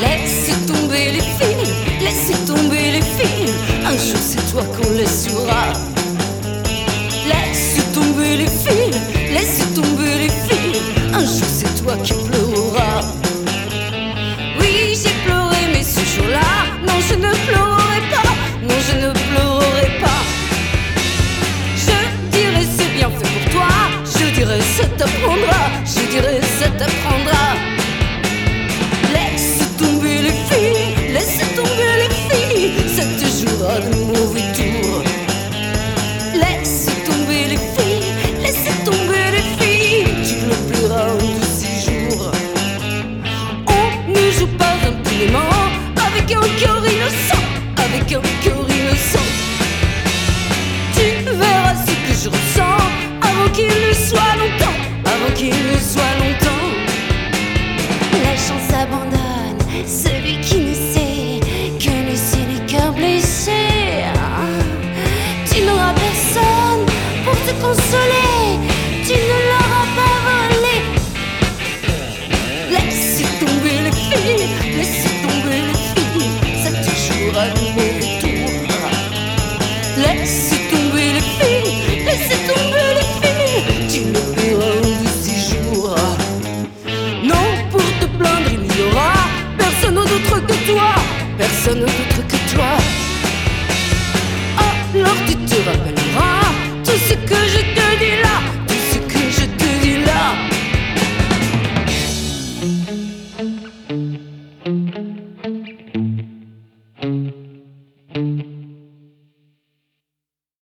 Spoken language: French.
Laissez tomber les fils, laissez tomber les fils. Un jour c'est toi qu'on laissera. Laissez tomber les fils, laissez tomber les fils. Un jour c'est toi qui pleurera. Oui, j'ai pleuré, mais ce jour-là, non, je ne pleurerai pas. Non, je ne pleurerai pas. Je dirai c'est bien fait pour toi, je dirai ça t'apprendra. Avec un cœur innocent, avec un cœur innocent. Tu verras ce que je ressens avant qu'il ne soit longtemps, avant qu'il ne soit longtemps.